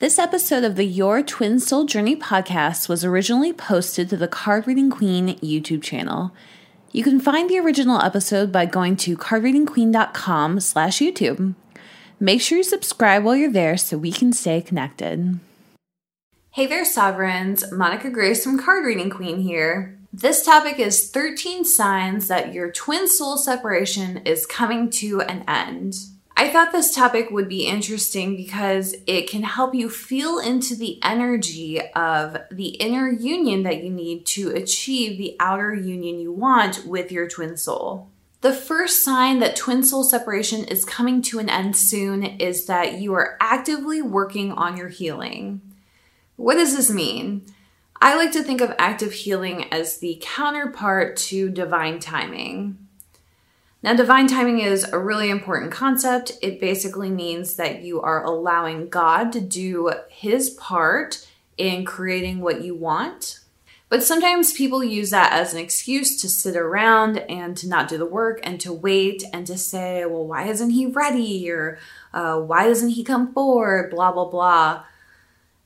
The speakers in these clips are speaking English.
This episode of the Your Twin Soul Journey podcast was originally posted to the Card Reading Queen YouTube channel. You can find the original episode by going to cardreadingqueen.com slash YouTube. Make sure you subscribe while you're there so we can stay connected. Hey there, Sovereigns. Monica Grace from Card Reading Queen here. This topic is 13 signs that your twin soul separation is coming to an end. I thought this topic would be interesting because it can help you feel into the energy of the inner union that you need to achieve the outer union you want with your twin soul. The first sign that twin soul separation is coming to an end soon is that you are actively working on your healing. What does this mean? I like to think of active healing as the counterpart to divine timing. Now, divine timing is a really important concept. It basically means that you are allowing God to do his part in creating what you want. But sometimes people use that as an excuse to sit around and to not do the work and to wait and to say, well, why isn't he ready? Or uh, why doesn't he come forward? Blah, blah, blah.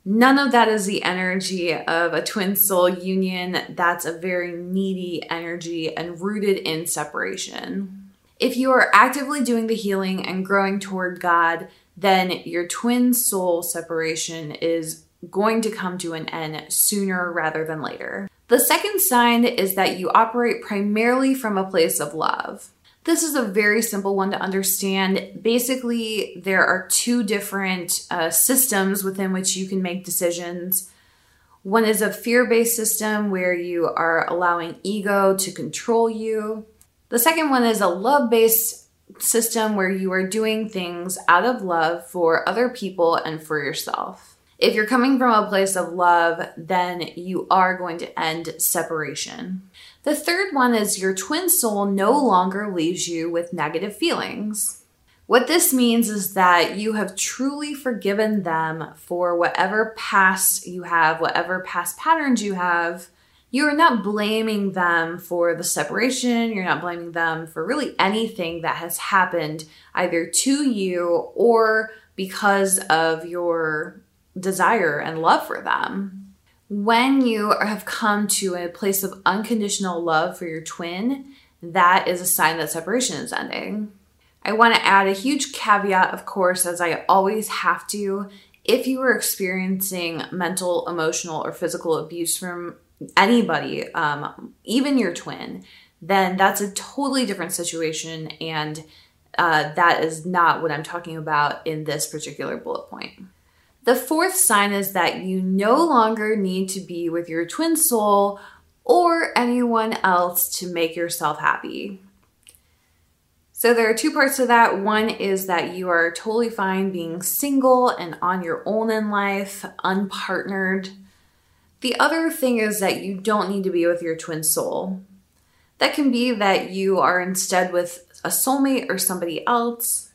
None of that is the energy of a twin soul union. That's a very needy energy and rooted in separation. If you are actively doing the healing and growing toward God, then your twin soul separation is going to come to an end sooner rather than later. The second sign is that you operate primarily from a place of love. This is a very simple one to understand. Basically, there are two different uh, systems within which you can make decisions. One is a fear based system where you are allowing ego to control you. The second one is a love based system where you are doing things out of love for other people and for yourself. If you're coming from a place of love, then you are going to end separation. The third one is your twin soul no longer leaves you with negative feelings. What this means is that you have truly forgiven them for whatever past you have, whatever past patterns you have. You are not blaming them for the separation. You're not blaming them for really anything that has happened either to you or because of your desire and love for them. When you have come to a place of unconditional love for your twin, that is a sign that separation is ending. I want to add a huge caveat, of course, as I always have to. If you are experiencing mental, emotional, or physical abuse from anybody, um, even your twin, then that's a totally different situation. And uh, that is not what I'm talking about in this particular bullet point. The fourth sign is that you no longer need to be with your twin soul or anyone else to make yourself happy. So, there are two parts to that. One is that you are totally fine being single and on your own in life, unpartnered. The other thing is that you don't need to be with your twin soul. That can be that you are instead with a soulmate or somebody else.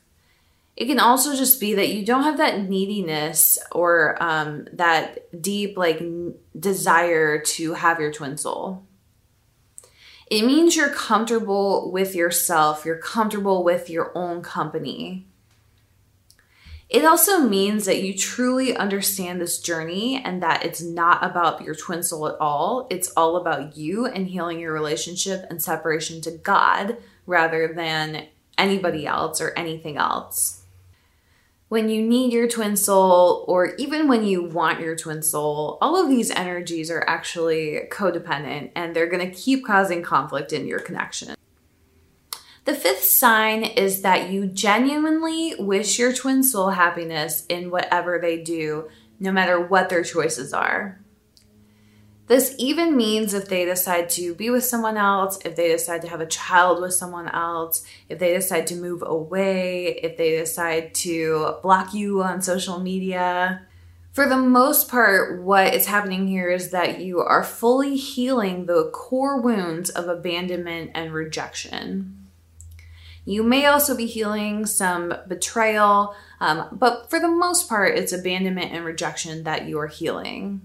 It can also just be that you don't have that neediness or um, that deep like n- desire to have your twin soul. It means you're comfortable with yourself, you're comfortable with your own company. It also means that you truly understand this journey and that it's not about your twin soul at all. It's all about you and healing your relationship and separation to God rather than anybody else or anything else when you need your twin soul, or even when you want your twin soul, all of these energies are actually codependent and they're going to keep causing conflict in your connection. The fifth sign is that you genuinely wish your twin soul happiness in whatever they do, no matter what their choices are. This even means if they decide to be with someone else, if they decide to have a child with someone else, if they decide to move away, if they decide to block you on social media. For the most part, what is happening here is that you are fully healing the core wounds of abandonment and rejection. You may also be healing some betrayal, um, but for the most part, it's abandonment and rejection that you are healing.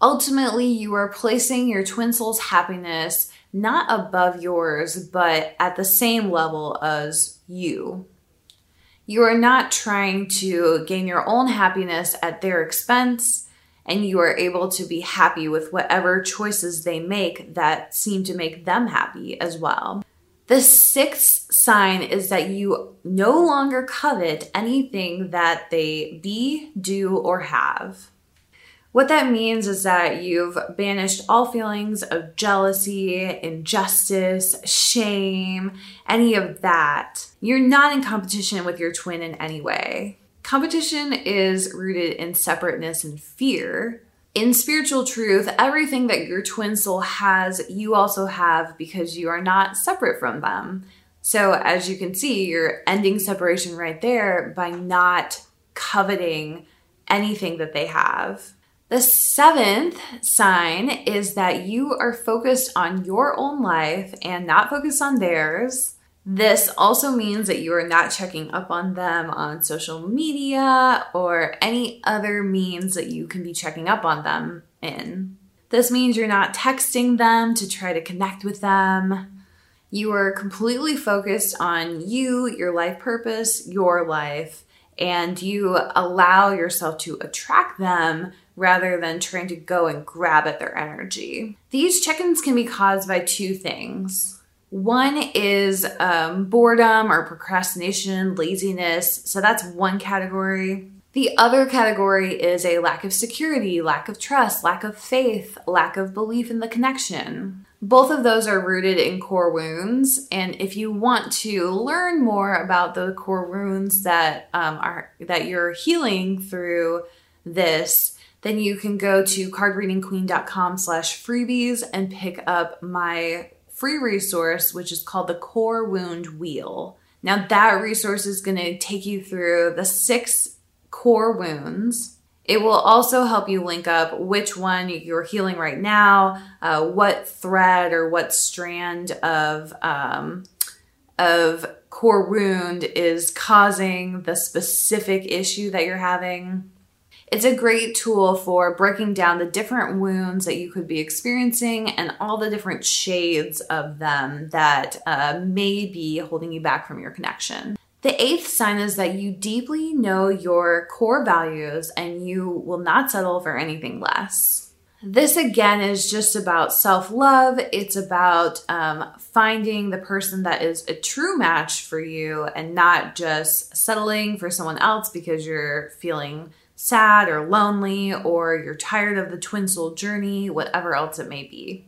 Ultimately, you are placing your twin soul's happiness not above yours, but at the same level as you. You are not trying to gain your own happiness at their expense, and you are able to be happy with whatever choices they make that seem to make them happy as well. The sixth sign is that you no longer covet anything that they be, do, or have. What that means is that you've banished all feelings of jealousy, injustice, shame, any of that. You're not in competition with your twin in any way. Competition is rooted in separateness and fear. In spiritual truth, everything that your twin soul has, you also have because you are not separate from them. So, as you can see, you're ending separation right there by not coveting anything that they have. The seventh sign is that you are focused on your own life and not focused on theirs. This also means that you are not checking up on them on social media or any other means that you can be checking up on them in. This means you're not texting them to try to connect with them. You are completely focused on you, your life purpose, your life, and you allow yourself to attract them rather than trying to go and grab at their energy. These check ins can be caused by two things. One is um, boredom or procrastination, laziness. So that's one category. The other category is a lack of security, lack of trust, lack of faith, lack of belief in the connection. Both of those are rooted in core wounds. And if you want to learn more about the core wounds that um, are that you're healing through this, then you can go to cardreadingqueen.com slash freebies and pick up my free resource, which is called the Core Wound Wheel. Now, that resource is going to take you through the six core wounds. It will also help you link up which one you're healing right now, uh, what thread or what strand of um, of core wound is causing the specific issue that you're having. It's a great tool for breaking down the different wounds that you could be experiencing and all the different shades of them that uh, may be holding you back from your connection. The eighth sign is that you deeply know your core values and you will not settle for anything less. This again is just about self love. It's about um, finding the person that is a true match for you and not just settling for someone else because you're feeling sad or lonely or you're tired of the twin soul journey, whatever else it may be.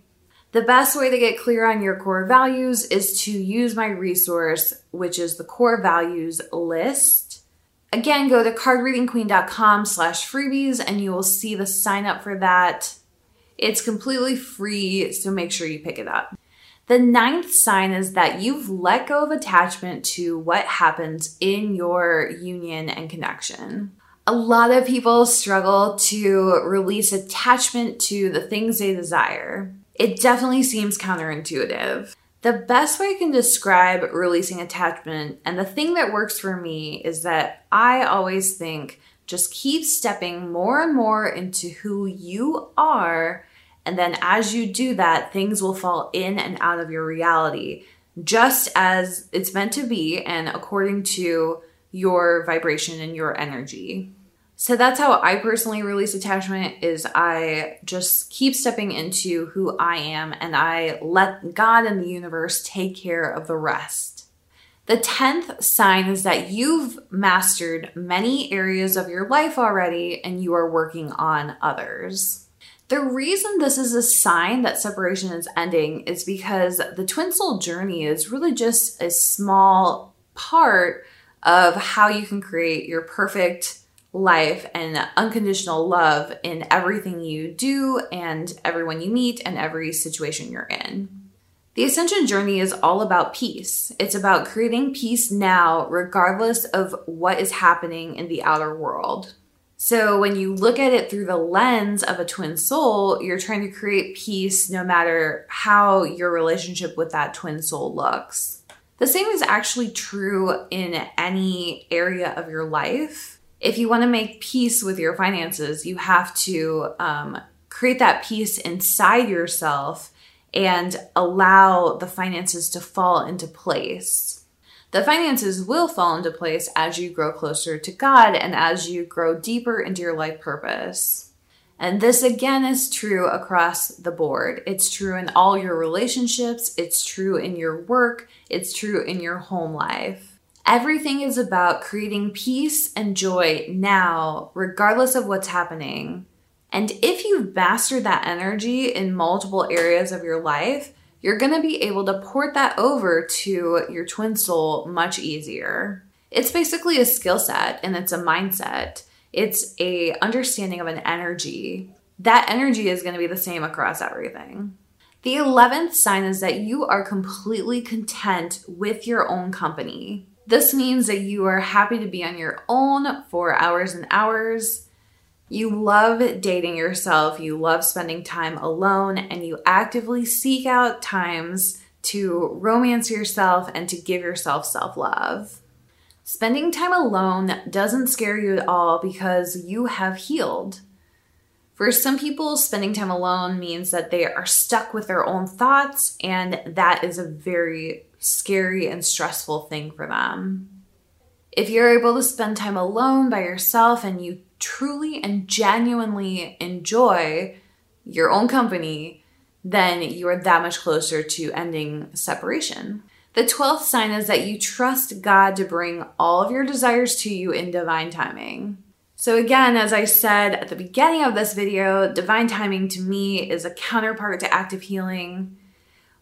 The best way to get clear on your core values is to use my resource, which is the core values list. Again, go to cardreadingqueen.com slash freebies and you will see the sign up for that. It's completely free, so make sure you pick it up. The ninth sign is that you've let go of attachment to what happens in your union and connection a lot of people struggle to release attachment to the things they desire. It definitely seems counterintuitive. The best way I can describe releasing attachment, and the thing that works for me, is that I always think just keep stepping more and more into who you are. And then as you do that, things will fall in and out of your reality, just as it's meant to be, and according to your vibration and your energy. So that's how I personally release attachment is I just keep stepping into who I am and I let God and the universe take care of the rest. The 10th sign is that you've mastered many areas of your life already and you are working on others. The reason this is a sign that separation is ending is because the twin soul journey is really just a small part of how you can create your perfect life and unconditional love in everything you do and everyone you meet and every situation you're in. The ascension journey is all about peace. It's about creating peace now, regardless of what is happening in the outer world. So, when you look at it through the lens of a twin soul, you're trying to create peace no matter how your relationship with that twin soul looks. The same is actually true in any area of your life if you want to make peace with your finances, you have to um, create that peace inside yourself and allow the finances to fall into place. The finances will fall into place as you grow closer to God and as you grow deeper into your life purpose. And this again is true across the board. It's true in all your relationships, it's true in your work, it's true in your home life. Everything is about creating peace and joy now, regardless of what's happening. And if you've mastered that energy in multiple areas of your life, you're going to be able to port that over to your twin soul much easier. It's basically a skill set and it's a mindset. It's a understanding of an energy. That energy is going to be the same across everything. The 11th sign is that you are completely content with your own company. This means that you are happy to be on your own for hours and hours you love dating yourself, you love spending time alone, and you actively seek out times to romance yourself and to give yourself self love. Spending time alone doesn't scare you at all because you have healed. For some people, spending time alone means that they are stuck with their own thoughts, and that is a very scary and stressful thing for them. If you're able to spend time alone by yourself and you truly and genuinely enjoy your own company, then you are that much closer to ending separation. The 12th sign is that you trust God to bring all of your desires to you in divine timing. So, again, as I said at the beginning of this video, divine timing to me is a counterpart to active healing.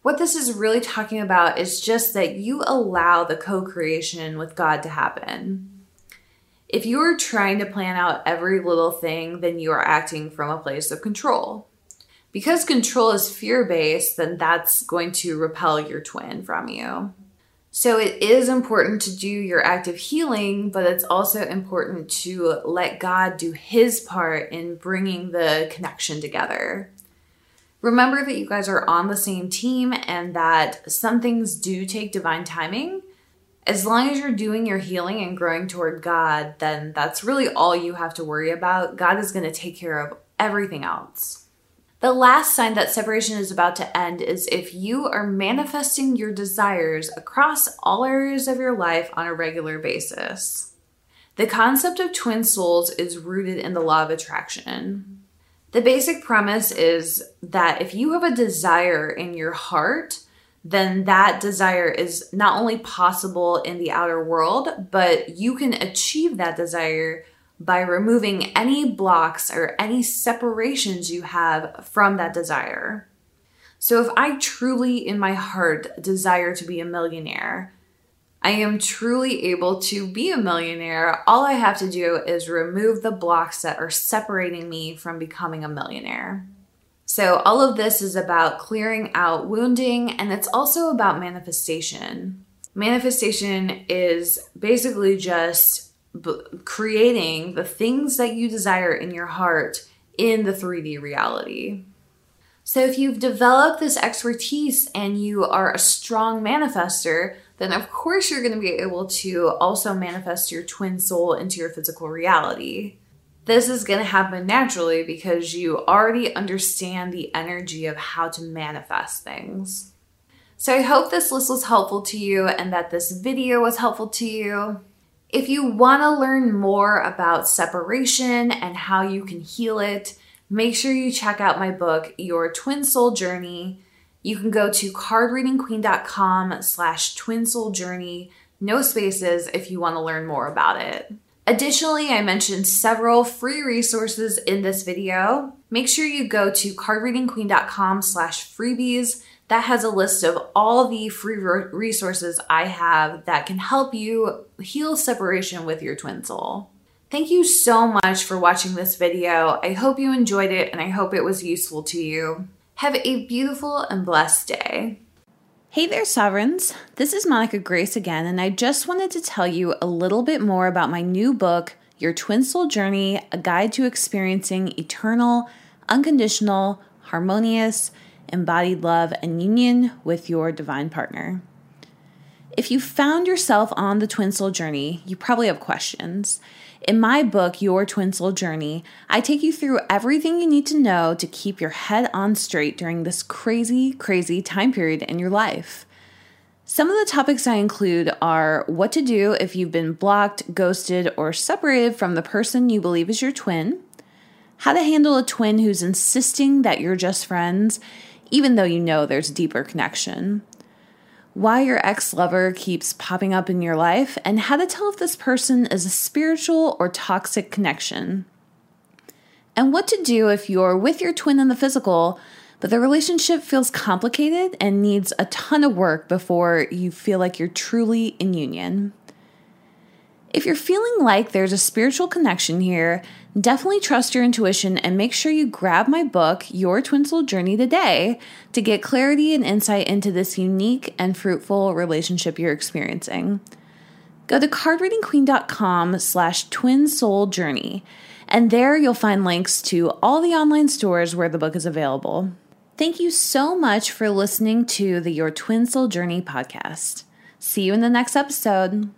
What this is really talking about is just that you allow the co creation with God to happen. If you are trying to plan out every little thing, then you are acting from a place of control. Because control is fear based, then that's going to repel your twin from you. So it is important to do your active healing, but it's also important to let God do his part in bringing the connection together. Remember that you guys are on the same team and that some things do take divine timing as long as you're doing your healing and growing toward God, then that's really all you have to worry about. God is going to take care of everything else. The last sign that separation is about to end is if you are manifesting your desires across all areas of your life on a regular basis. The concept of twin souls is rooted in the law of attraction. The basic premise is that if you have a desire in your heart, then that desire is not only possible in the outer world, but you can achieve that desire by removing any blocks or any separations you have from that desire. So, if I truly in my heart desire to be a millionaire, I am truly able to be a millionaire. All I have to do is remove the blocks that are separating me from becoming a millionaire. So, all of this is about clearing out wounding and it's also about manifestation. Manifestation is basically just b- creating the things that you desire in your heart in the 3D reality. So, if you've developed this expertise and you are a strong manifester, then of course you're going to be able to also manifest your twin soul into your physical reality this is going to happen naturally because you already understand the energy of how to manifest things. So I hope this list was helpful to you and that this video was helpful to you. If you want to learn more about separation and how you can heal it, make sure you check out my book, Your Twin Soul Journey. You can go to cardreadingqueen.com slash twin soul journey, no spaces if you want to learn more about it. Additionally, I mentioned several free resources in this video. Make sure you go to cardreadingqueen.com slash freebies. That has a list of all the free resources I have that can help you heal separation with your twin soul. Thank you so much for watching this video. I hope you enjoyed it and I hope it was useful to you. Have a beautiful and blessed day. Hey there, Sovereigns. This is Monica Grace again, and I just wanted to tell you a little bit more about my new book, Your Twin Soul Journey A Guide to Experiencing Eternal, Unconditional, Harmonious, Embodied Love and Union with Your Divine Partner. If you found yourself on the twin soul journey, you probably have questions. In my book, Your Twin Soul Journey, I take you through everything you need to know to keep your head on straight during this crazy, crazy time period in your life. Some of the topics I include are what to do if you've been blocked, ghosted, or separated from the person you believe is your twin, how to handle a twin who's insisting that you're just friends, even though you know there's a deeper connection, why your ex lover keeps popping up in your life, and how to tell if this person is a spiritual or toxic connection, and what to do if you're with your twin in the physical but the relationship feels complicated and needs a ton of work before you feel like you're truly in union. If you're feeling like there's a spiritual connection here, definitely trust your intuition and make sure you grab my book, Your Twin Soul Journey, today to get clarity and insight into this unique and fruitful relationship you're experiencing. Go to cardreadingqueen.com slash twin soul journey, and there you'll find links to all the online stores where the book is available. Thank you so much for listening to the Your Twin Soul Journey podcast. See you in the next episode.